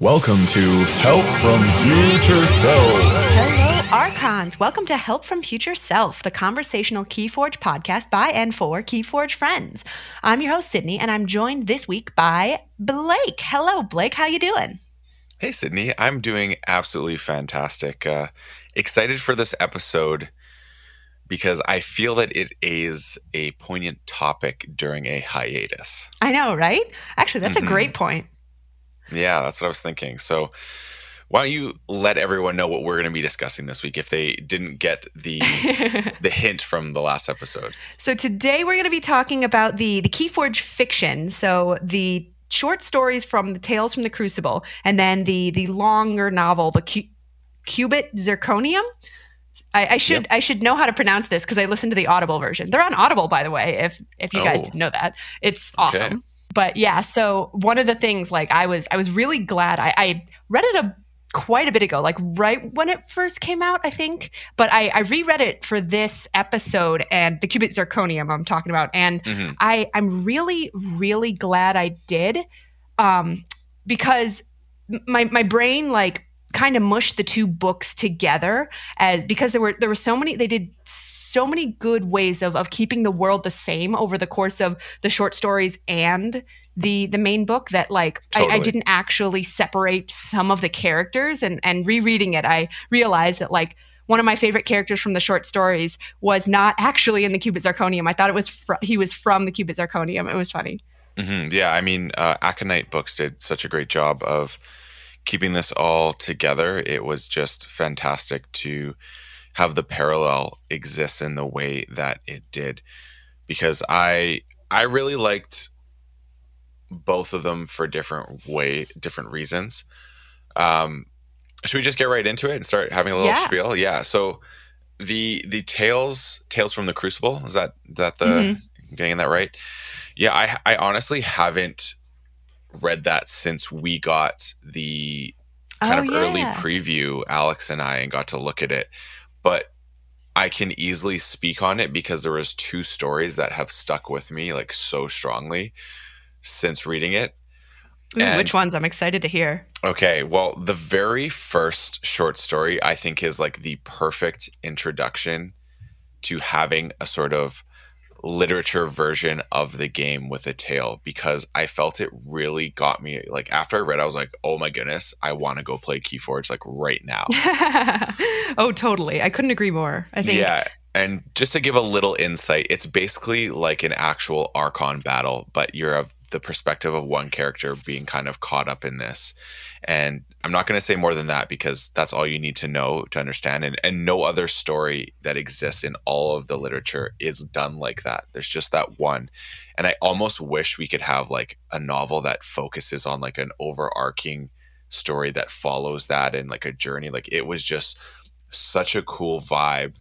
Welcome to Help from Future Self. Hello, Archons. Welcome to Help from Future Self, the conversational Keyforge podcast by and for Keyforge friends. I'm your host, Sydney, and I'm joined this week by Blake. Hello, Blake. How you doing? Hey, Sydney. I'm doing absolutely fantastic. Uh, excited for this episode because I feel that it is a poignant topic during a hiatus. I know, right? Actually, that's mm-hmm. a great point. Yeah, that's what I was thinking. So, why don't you let everyone know what we're going to be discussing this week if they didn't get the the hint from the last episode? So today we're going to be talking about the the Keyforge fiction. So the short stories from the Tales from the Crucible, and then the the longer novel, the Cu- Qubit Zirconium. I, I should yep. I should know how to pronounce this because I listened to the Audible version. They're on Audible, by the way. If if you oh. guys didn't know that, it's awesome. Okay but yeah so one of the things like i was i was really glad. I, I read it a quite a bit ago like right when it first came out i think. But i, I reread it for this episode and the qubit zirconium i'm talking about. And mm-hmm. i i'm really really glad i did um because my my brain like kind of mushed the two books together as because there were there were so many they did so many good ways of of keeping the world the same over the course of the short stories and the the main book that like totally. I, I, didn't actually separate some of the characters and and rereading it I realized that like one of my favorite characters from the short stories was not actually in the Qubit Zirconium. I thought it was fr- he was from the Qubit Zirconium. It was funny. Mm-hmm. Yeah, I mean, uh, Aconyte Books did such a great job of keeping this all together, it was just fantastic to have the parallel exist in the way that it did because I I really liked both of them for different way different reasons. Um should we just get right into it and start having a little yeah. spiel? Yeah. So the the tales tales from the crucible is that that the mm-hmm. getting that right? Yeah, I I honestly haven't read that since we got the oh, kind oh, of yeah. early preview, Alex and I, and got to look at it. But I can easily speak on it because there was two stories that have stuck with me like so strongly since reading it. Ooh, which ones? I'm excited to hear. Okay, well, the very first short story I think is like the perfect introduction to having a sort of literature version of the game with a tale because I felt it really got me. Like after I read, I was like, "Oh my goodness, I want to go play Keyforge like right now." oh, totally. I couldn't agree more. I think. Yeah, and just to give a little insight, it's basically like an actual Archon battle, but you're of the perspective of one character being kind of caught up in this. And I'm not going to say more than that because that's all you need to know to understand. And, and no other story that exists in all of the literature is done like that. There's just that one. And I almost wish we could have like a novel that focuses on like an overarching story that follows that and like a journey. Like it was just such a cool vibe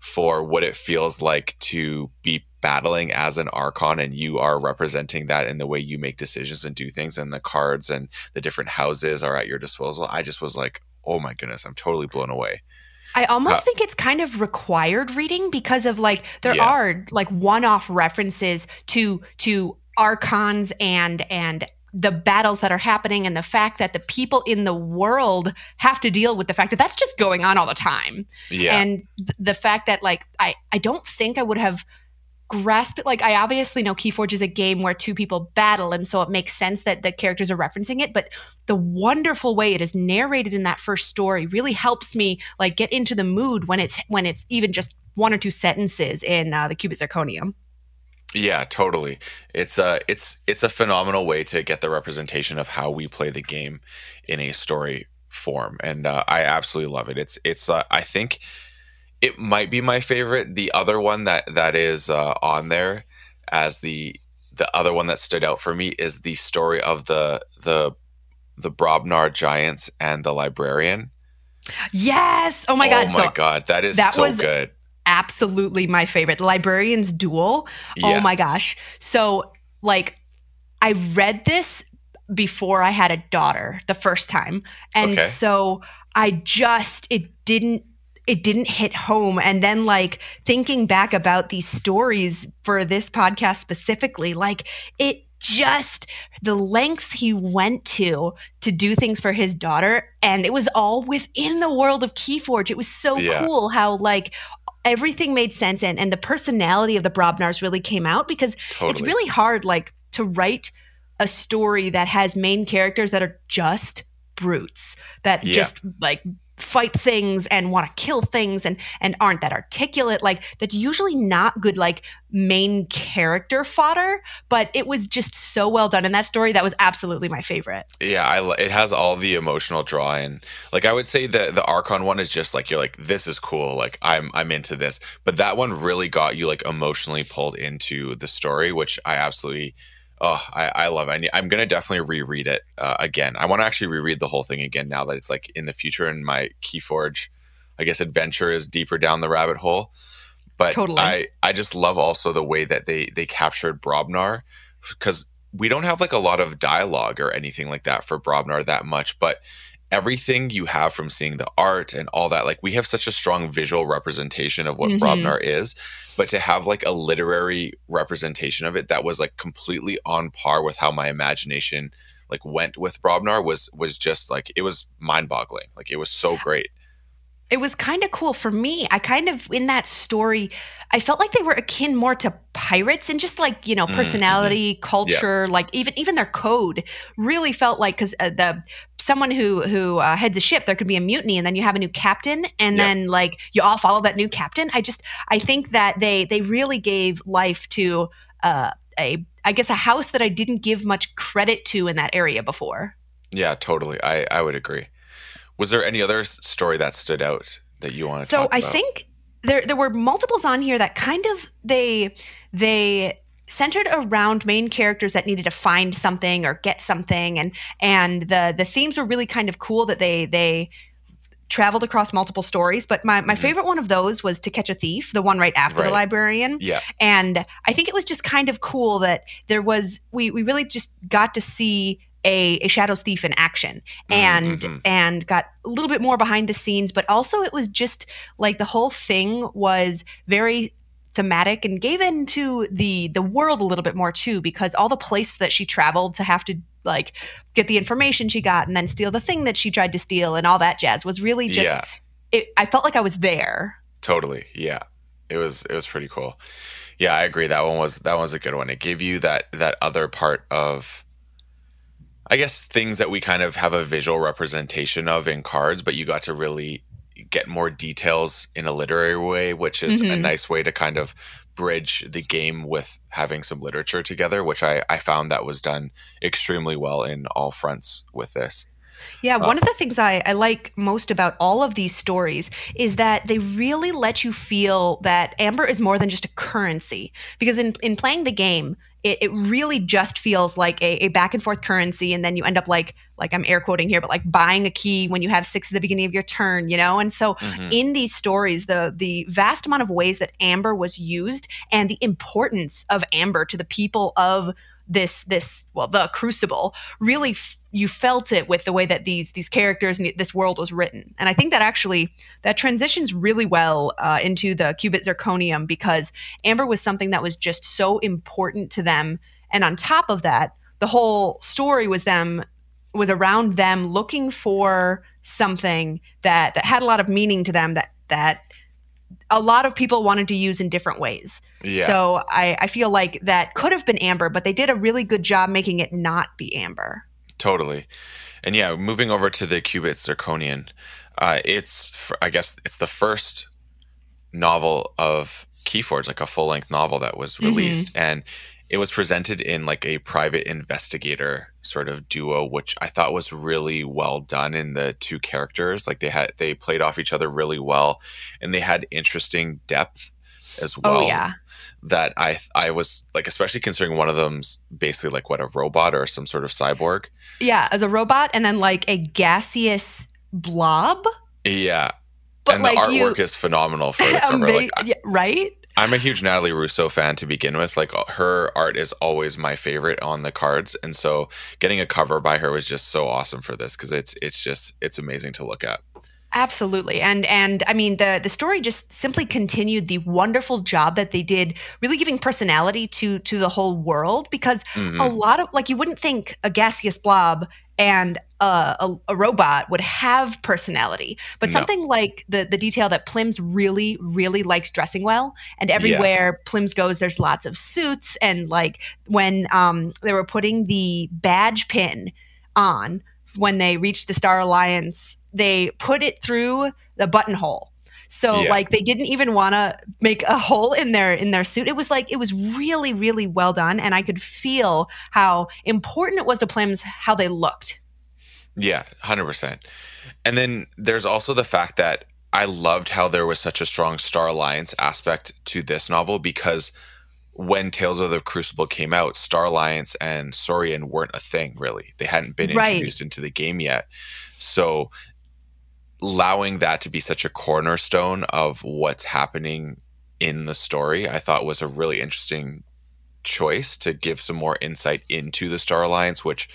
for what it feels like to be battling as an archon and you are representing that in the way you make decisions and do things and the cards and the different houses are at your disposal i just was like oh my goodness i'm totally blown away I almost uh, think it's kind of required reading because of like there yeah. are like one-off references to to archons and and the battles that are happening and the fact that the people in the world have to deal with the fact that that's just going on all the time. Yeah. And th- the fact that like I I don't think I would have grasped it like I obviously know Keyforge is a game where two people battle and so it makes sense that the characters are referencing it but the wonderful way it is narrated in that first story really helps me like get into the mood when it's when it's even just one or two sentences in uh, the Qubit Zirconium. Yeah, totally. It's a it's it's a phenomenal way to get the representation of how we play the game in a story form, and uh, I absolutely love it. It's it's uh, I think it might be my favorite. The other one that that is uh, on there as the the other one that stood out for me is the story of the the the Brobnar giants and the librarian. Yes. Oh my god. Oh my so god, that is that so was, good absolutely my favorite. The Librarian's Duel. Yes. Oh my gosh. So, like, I read this before I had a daughter the first time. And okay. so I just, it didn't it didn't hit home and then like thinking back about these stories for this podcast specifically like it just the lengths he went to to do things for his daughter and it was all within the world of keyforge it was so Yeah. cool how like everything made sense and and the personality of the brobnars really came out because it's really hard like to write a story that has main characters that are just brutes that Yeah. just like fight things and want to kill things and and aren't that articulate like that's usually not good like main character fodder but it was just so well done in that story that was absolutely my favorite. Yeah, I, it has all the emotional draw and like I would say the the Archon one is just like you're like this is cool like I'm I'm into this. But that one really got you like emotionally pulled into the story which I absolutely oh I, I love it. I need, I'm gonna definitely reread it uh, again I want to actually reread the whole thing again now that it's like in the future and my Keyforge I guess adventure is deeper down the rabbit hole but Totally. I I just love also the way that they they captured Brobnar because we don't have like a lot of dialogue or anything like that for Brobnar that much, but everything you have from seeing the art and all that, like we have such a strong visual representation of what Mhm. Brobnar is, but to have like a literary representation of it that was like completely on par with how my imagination like went with Brobnar was was just like it was mind-boggling. Like it was so great. It was kind of cool for me i kind of in that story i felt like they were akin more to pirates and just like you know Mm, personality culture like even even their code really felt like because uh, the someone who who uh, heads a ship there could be a mutiny and then you have a new captain and Yeah. then like you all follow that new captain i just i think that they they really gave life to uh a i guess a house that i didn't give much credit to in that area before Yeah, totally. I I would agree. Was there any other story that stood out that you want to so i think there there were multiples on here that kind of they they centered around main characters that needed to find something or get something and and the the themes were really kind of cool that they they traveled across multiple stories but my, my Mhm. favorite one of those was to catch a thief the one right after the librarian Yeah. and I think it was just kind of cool that there was we we really just got to see a, a shadows thief in action and Mhm. and got a little bit more behind the scenes, but also it was just like the whole thing was very thematic and gave into the the world a little bit more too because all the places that she traveled to have to like get the information she got and then steal the thing that she tried to steal and all that jazz was really just yeah. it, I felt like I was there. Totally. Yeah. It was it was pretty cool. Yeah, I agree. That one was that one was a good one. It gave you that that other part of I guess things that we kind of have a visual representation of in cards, but you got to really get more details in a literary way, which is a Mhm. nice way to kind of bridge the game with having some literature together, which I, I found that was done extremely well in all fronts with this. Yeah, Uh, one of the things I, I like most about all of these stories is that they really let you feel that Amber is more than just a currency. Because in, in playing the game, it, it really just feels like a, a back and forth currency, and then you end up like like I'm air quoting here, but like buying a key when you have six at the beginning of your turn, you know? And so Mhm. in these stories, the the vast amount of ways that Amber was used and the importance of Amber to the people of this this well the crucible really f- you felt it with the way that these these characters and this world was written. And i think that actually that transitions really well uh, into the qubit zirconium because amber was something that was just so important to them. And on top of that the whole story was them was around them looking for something that that had a lot of meaning to them that that a lot of people wanted to use in different ways Yeah. so I, I feel like that could have been Amber, but they did a really good job making it not be Amber. Totally. And yeah, moving over to the Qubit Zirconium, uh, it's, I guess, it's the first novel of Keyforge, like a full length novel that was released. And it was presented in like a private investigator sort of duo, which I thought was really well done in the two characters. Like they had, they played off each other really well and they had interesting depth as oh, well oh yeah, that I I was like especially considering one of them's basically like what a robot or some sort of cyborg. yeah, as a robot, and then like a gaseous blob. Yeah. But and like the you, artwork is phenomenal for the cover. ama- like, yeah, right? I'm a huge Natalie Russo fan to begin with. Like uh, her art is always my favorite on the cards, and so getting a cover by her was just so awesome for this because it's it's just it's amazing to look at. Absolutely. And and I mean the the story just simply continued the wonderful job that they did really giving personality to to the whole world because Mhm. a lot of like you wouldn't think a gaseous blob and uh, a, a robot would have personality but No. something like the the detail that Plims really really likes dressing well and everywhere Plims goes there's lots of suits and like when um they were putting the badge pin on when they reached the Star Alliance, they put it through the buttonhole. So Yeah. like they didn't even want to make a hole in their in their suit. It was like it was really really well done and I could feel how important it was to Plims how they looked. Yeah, 100%. And then there's also the fact that I loved how there was such a strong Star Alliance aspect to this novel because when Tales of the Crucible came out, Star Alliance and Saurian weren't a thing really. They hadn't been Right. introduced into the game yet. So allowing that to be such a cornerstone of what's happening in the story, I thought was a really interesting choice to give some more insight into the Star Alliance, which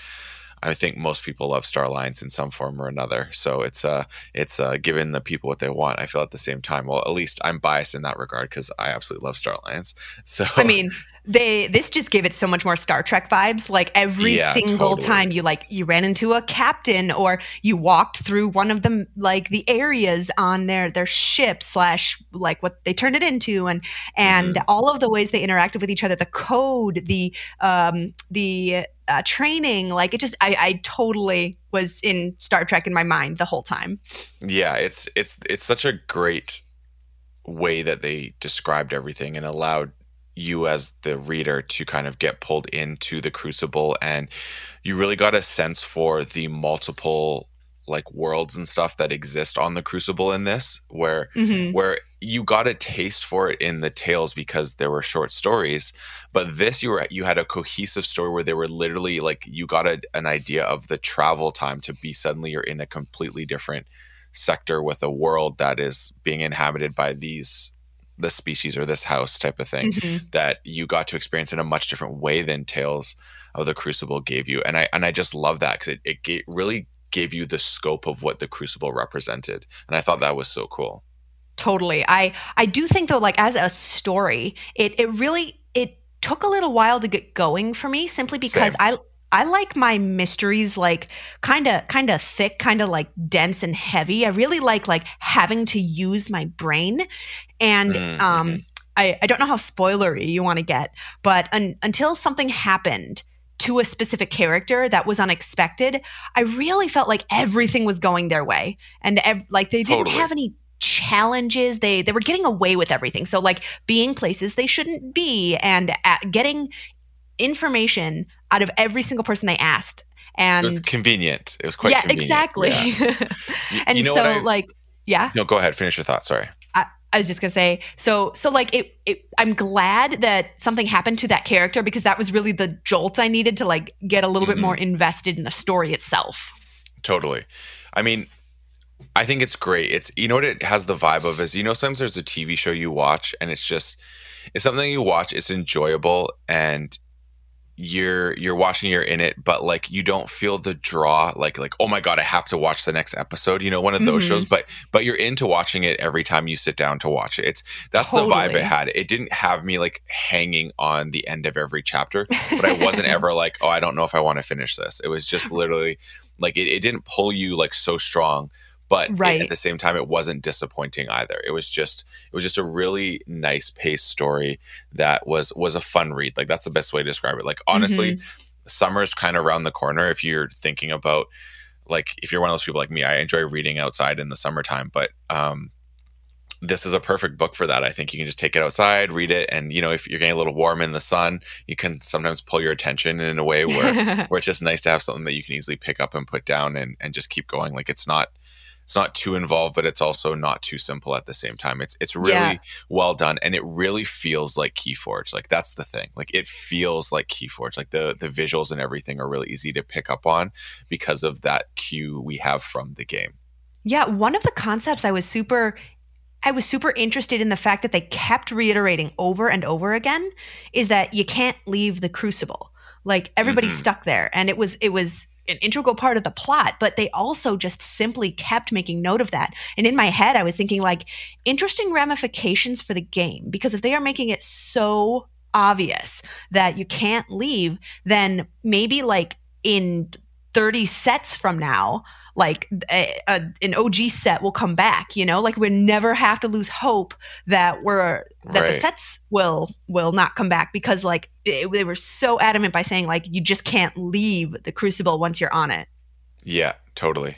I think most people love Star Alliance in some form or another. So it's uh it's uh giving the people what they want. I feel at the same time. Well, at least I'm biased in that regard because I absolutely love Star Alliance. So I mean, they this just gave it so much more Star Trek vibes. Like every Yeah, single totally. time you like you ran into a captain or you walked through one of them like the areas on their their ship slash like what they turned it into and and Mm-hmm. all of the ways they interacted with each other, the code, the um the uh, training, like it just I, I totally was in Star Trek in my mind the whole time. yeah, it's it's it's such a great way that they described everything and allowed you as the reader to kind of get pulled into the crucible and you really got a sense for the multiple like worlds and stuff that exist on the crucible in this where Mhm. where you got a taste for it in the tales because there were short stories but this you were you had a cohesive story where they were literally like you got a, an idea of the travel time to be suddenly you're in a completely different sector with a world that is being inhabited by these the species or this house type of thing Mhm. that you got to experience in a much different way than Tales of the Crucible gave you. And I and I just love that because it, it really gave you the scope of what the Crucible represented. And I thought that was so cool. Totally. I I do think though, like as a story, it it really it took a little while to get going for me simply because Same. I I like my mysteries like kind of kind of thick, kind of like dense and heavy. I really like like having to use my brain, and Mm, um, I I don't know how spoilery you want to get, but un, until something happened to a specific character that was unexpected, I really felt like everything was going their way, and ev- like they didn't Totally. have any challenges. They they were getting away with everything. So like being places they shouldn't be and uh getting information out of every single person they asked And It was convenient. It was quite yeah convenient. exactly Yeah. And you know so like yeah No, go ahead. Finish your thought. Sorry. I, I was just gonna say so so like it, it i'm glad that something happened to that character because that was really the jolt i needed to like get a little bit Mhm. more invested in the story itself Totally. I mean, I think it's great. It's you know what it has the vibe of is you know sometimes there's a TV show you watch and it's just it's something you watch. It's enjoyable and you're you're watching you're in it but like you don't feel the draw like like oh my god i have to watch the next episode you know one of those Mhm. shows but but you're into watching it every time you sit down to watch it. It's that's the vibe it had. It didn't have me like hanging on the end of every chapter but i wasn't ever like oh i don't know if i want to finish this. It was just literally like it, it didn't pull you like so strong but it- at the same time it wasn't disappointing either. It was just it was just a really nice paced story that was was a fun read. Like that's the best way to describe it. Like honestly summer's kind of around the corner if you're thinking about like if you're one of those people like me i enjoy reading outside in the summertime but um this is a perfect book for that. I think you can just take it outside read it and you know if you're getting a little warm in the sun you can sometimes pull your attention in a way where where it's just nice to have something that you can easily pick up and put down and, and just keep going. Like it's not it's not too involved, but it's also not too simple at the same time. It's it's really Yeah. well done and it really feels like Keyforge. Like that's the thing. Like it feels like Keyforge. Like the the visuals and everything are really easy to pick up on because of that cue we have from the game. Yeah, one of the concepts I was super I was super interested in the fact that they kept reiterating over and over again is that you can't leave the crucible. Like everybody's Mhm. stuck there and it was it was an integral part of the plot, but they also just simply kept making note of that. And in my head, I was thinking like interesting ramifications for the game because if they are making it so obvious that you can't leave, then maybe like in 30 sets from now, like a, eh, a, an OG set will come back, you know, like we never have to lose hope that we're that right. the sets will will not come back because like it, they were so adamant by saying like you just can't leave the crucible once you're on it. Yeah, totally.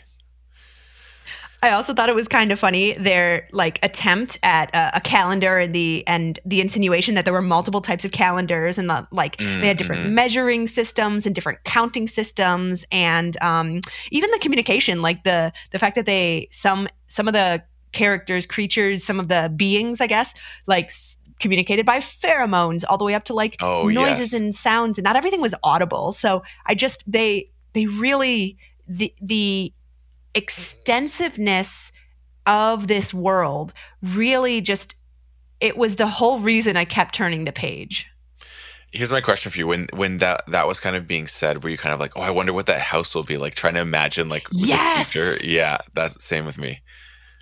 I also thought it was kind of funny their like attempt at a, a, calendar and the and the insinuation that there were multiple types of calendars and the, like mm-hmm. they had different mm-hmm. measuring systems and different counting systems and um, even the communication like the the fact that they some some of the characters creatures some of the beings I guess like communicated by pheromones all the way up to like oh, noises yes. and sounds and not everything was audible so I just they they really the the extensiveness of this world really just it was the whole reason I kept turning the page. Here's my question for you: When when that that was kind of being said, were you kind of like, "Oh, I wonder what that house will be like"? Trying to imagine like yes! the future. Yeah, that's the same with me.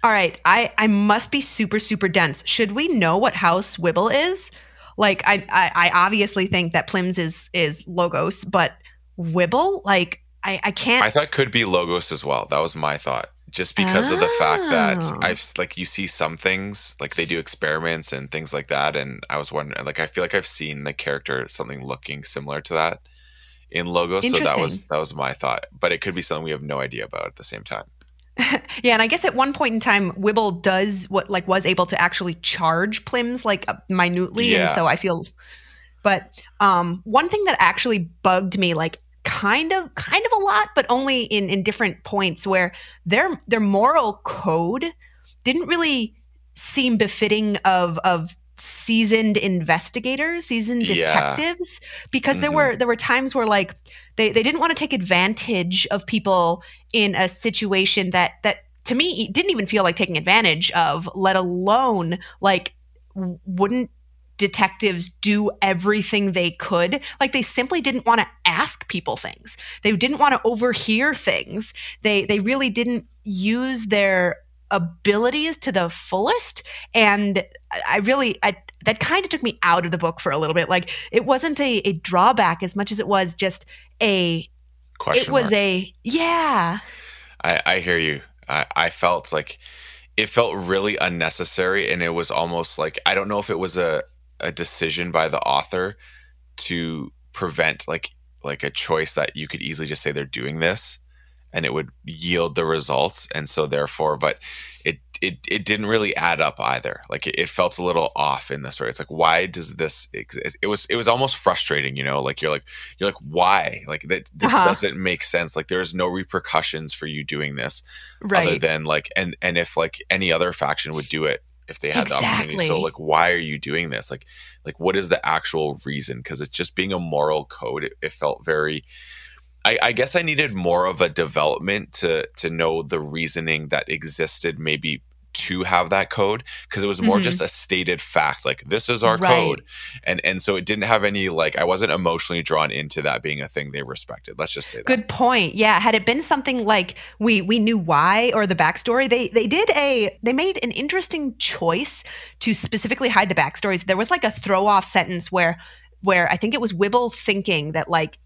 All right, I I must be super super dense. Should we know what house Wibble is? Like, I I, I obviously think that Plims is is Logos, but Wibble, like, I, I can't. I thought could be logos as well. That was my thought. Just because oh. of the fact that oh. I've like you see some things like they do experiments and things like that, and I was wondering like I feel like I've seen the character something looking similar to that in logos. So that was that was my thought, but it could be something we have no idea about at the same time. yeah, and I guess at one point in time, Wibble does what like was able to actually charge Plims like minutely, yeah. and so I feel. But um, one thing that actually bugged me, like kind of kind of a lot but only in in different points where their their moral code didn't really seem befitting of of seasoned investigators seasoned detectives yeah. because mm-hmm. there were there were times where like they they didn't want to take advantage of people in a situation that that to me didn't even feel like taking advantage of let alone like wouldn't detectives do everything they could. Like they simply didn't want to ask people things. They didn't want to overhear things. They they really didn't use their abilities to the fullest and I really I, that kind of took me out of the book for a little bit. Like it wasn't a, a drawback as much as it was just a question. It was mark. a yeah. I, I hear you. I, I felt like it felt really unnecessary and it was almost like I don't know if it was a a decision by the author to prevent like like a choice that you could easily just say they're doing this and it would yield the results. And so therefore but it it, it didn't really add up either. Like it, it felt a little off in the story it's like why does this exist? It was it was almost frustrating you know like you're like you're like why? Like that this uh-huh. doesn't make sense. Like there's no repercussions for you doing this right. other than like and and if like any other faction would do it if they had exactly. the opportunity. So like why are you doing this? Like like what is the actual reason? Because it's just being a moral code. It, it felt very I, I, guess I needed more of a development to to know the reasoning that existed maybe to have that code because it was more mm-hmm. just a stated fact like this is our right. code and and so it didn't have any like i wasn't emotionally drawn into that being a thing they respected let's just say that good point yeah had it been something like we we knew why or the backstory they they did a they made an interesting choice to specifically hide the backstories there was like a throw off sentence where where I think it was Wibble thinking that like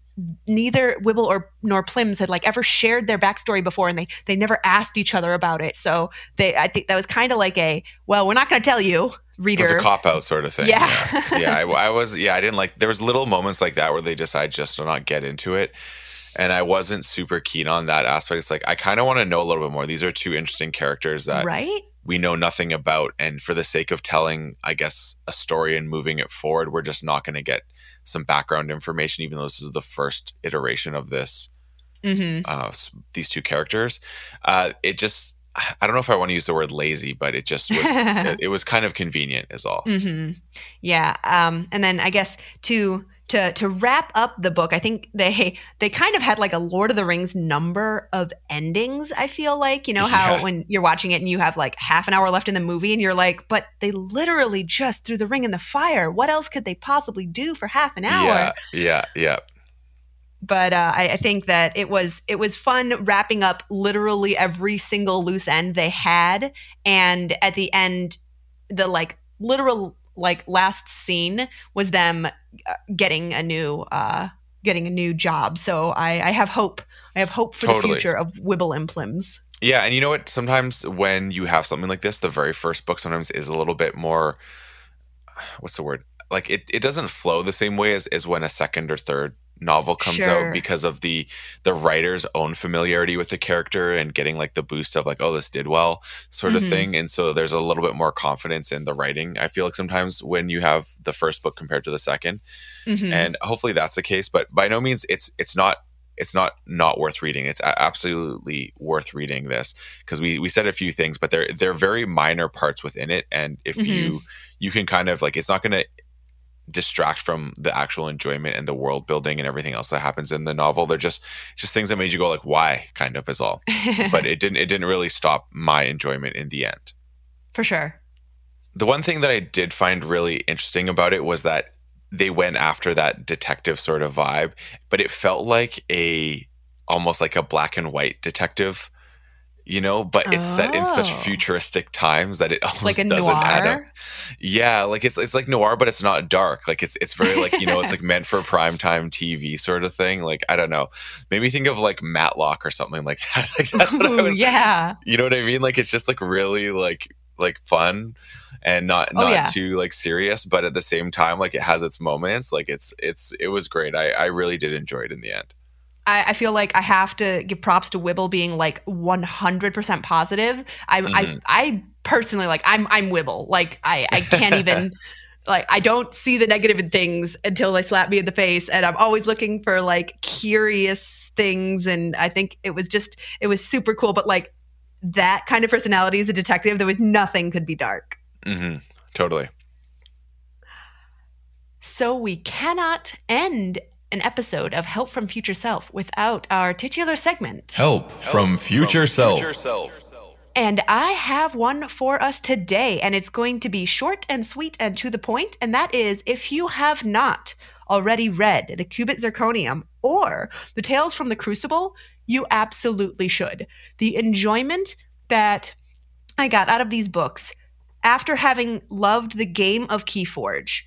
neither Wibble or nor Plims had like ever shared their backstory before, and they they never asked each other about it. So they, I think that was kind of like a well, we're not going to tell you, reader. It was a cop out sort of thing. Yeah, yeah. yeah I, I, was. Yeah, I didn't like. There was little moments like that where they decide just to not get into it. And I wasn't super keen on that aspect. It's like I kind of want to know a little bit more. These are two interesting characters that right? we know nothing about, and for the sake of telling, I guess, a story and moving it forward, we're just not going to get some background information, even though this is the first iteration of this. Mm-hmm. Uh, these two characters, uh, it just I don't know if I want to use the word lazy, but it just was it, was kind of convenient, is all. Mm-hmm. Yeah, um, and then I guess to to to wrap up the book, I think they they kind of had like a Lord of the Rings number of endings. I feel like you know how yeah. when you're watching it and you have like half an hour left in the movie, and you're like, but they literally just threw the ring in the fire. What else could they possibly do for half an hour? Yeah, yeah, yeah. but uh, I, I, think that it was it was fun wrapping up literally every single loose end they had, and at the end, the like literal like last scene was them uh, getting a new uh, getting a new job. So I, I have hope. I have hope for totally. the future of Wibble and Plims. Yeah, and you know what? Sometimes when you have something like this, the very first book sometimes is a little bit more. What's the word? Like it, it doesn't flow the same way as, as when a second or third novel comes sure. out because of the the writer's own familiarity with the character and getting like the boost of like oh this did well sort of mm-hmm. thing and so there's a little bit more confidence in the writing i feel like sometimes when you have the first book compared to the 2nd mm-hmm. and hopefully that's the case but by no means it's it's not it's not not worth reading it's absolutely worth reading this because we we said a few things but they're they're very minor parts within it and if mm-hmm. you you can kind of like it's not going to distract from the actual enjoyment and the world building and everything else that happens in the novel. They're just just things that made you go like, why? Kind of is all. but it didn't it didn't really stop my enjoyment in the end. For sure. The one thing that I did find really interesting about it was that they went after that detective sort of vibe, but it felt like a almost like a black and white detective you know, but it's oh. set in such oh. futuristic times that it almost like doesn't noir? add up. Yeah, like it's it's like noir, but it's not dark. Like it's it's very like you know, it's like meant for primetime TV sort of thing. Like I don't know, maybe think of like Matlock or something like that. Like that's Ooh, what I was. Yeah, you know what I mean? Like it's just like really like like fun and not oh, not yeah. too like serious, but at the same time, like it has its moments. Like it's it's it was great. I I really did enjoy it in the end. I, I, feel like I have to give props to Wibble being like 100% positive. I, mm-hmm. I, I personally like I'm I'm Wibble. Like I I can't even like I don't see the negative in things until they slap me in the face, and I'm always looking for like curious things. And I think it was just it was super cool. But like that kind of personality as a detective, there was nothing could be dark. Mm-hmm. Totally. So we cannot end an episode of Help from Future Self without our titular segment Help, from, future, from self. future Self. And I have one for us today, and it's going to be short and sweet and to the point. And that is if you have not already read The Qubit Zirconium or The Tales from the Crucible, you absolutely should. The enjoyment that I got out of these books after having loved the game of Keyforge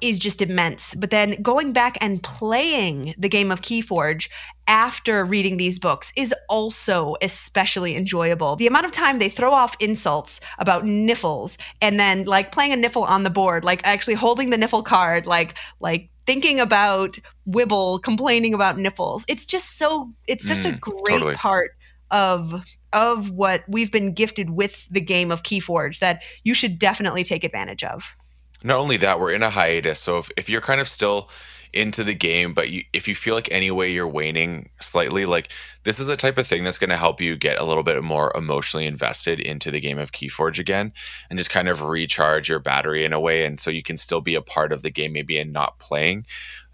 is just immense. But then going back and playing the game of Keyforge after reading these books is also especially enjoyable. The amount of time they throw off insults about niffles and then like playing a niffle on the board, like actually holding the niffle card, like like thinking about Wibble complaining about niffles. It's just so it's just mm, a great totally. part of of what we've been gifted with the game of Keyforge that you should definitely take advantage of not only that, we're in a hiatus. So if, if you're kind of still into the game, but you, if you feel like anyway you're waning slightly, like this is a type of thing that's going to help you get a little bit more emotionally invested into the game of Keyforge again and just kind of recharge your battery in a way. And so you can still be a part of the game, maybe and not playing.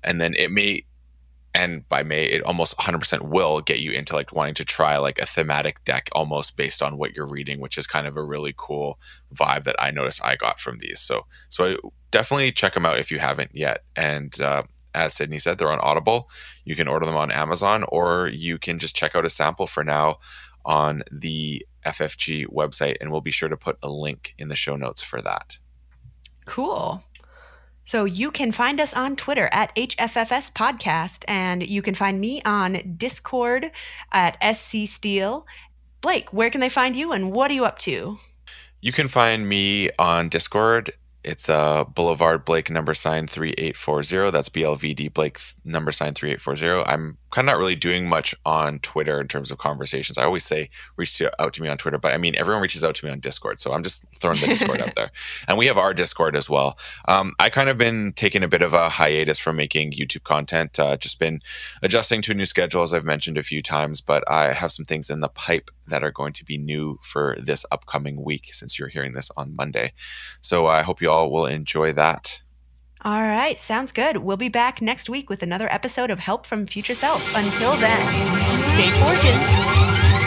And then it may and by May, it almost 100% will get you into like wanting to try like a thematic deck almost based on what you're reading, which is kind of a really cool vibe that I noticed I got from these. So, so definitely check them out if you haven't yet. And uh, as Sydney said, they're on Audible. You can order them on Amazon, or you can just check out a sample for now on the FFG website, and we'll be sure to put a link in the show notes for that. Cool. So you can find us on Twitter at HFFS Podcast, and you can find me on Discord at SC Steel. Blake, where can they find you, and what are you up to? You can find me on Discord it's uh, Boulevard Blake number sign 3840. That's BLVD Blake number sign 3840. I'm kind of not really doing much on Twitter in terms of conversations. I always say reach out to me on Twitter, but I mean, everyone reaches out to me on Discord. So I'm just throwing the Discord out there. And we have our Discord as well. Um, I kind of been taking a bit of a hiatus from making YouTube content, uh, just been adjusting to a new schedule, as I've mentioned a few times, but I have some things in the pipe that are going to be new for this upcoming week since you're hearing this on Monday. So I hope you all will enjoy that. All right, sounds good. We'll be back next week with another episode of Help from Future Self. Until then, stay forging.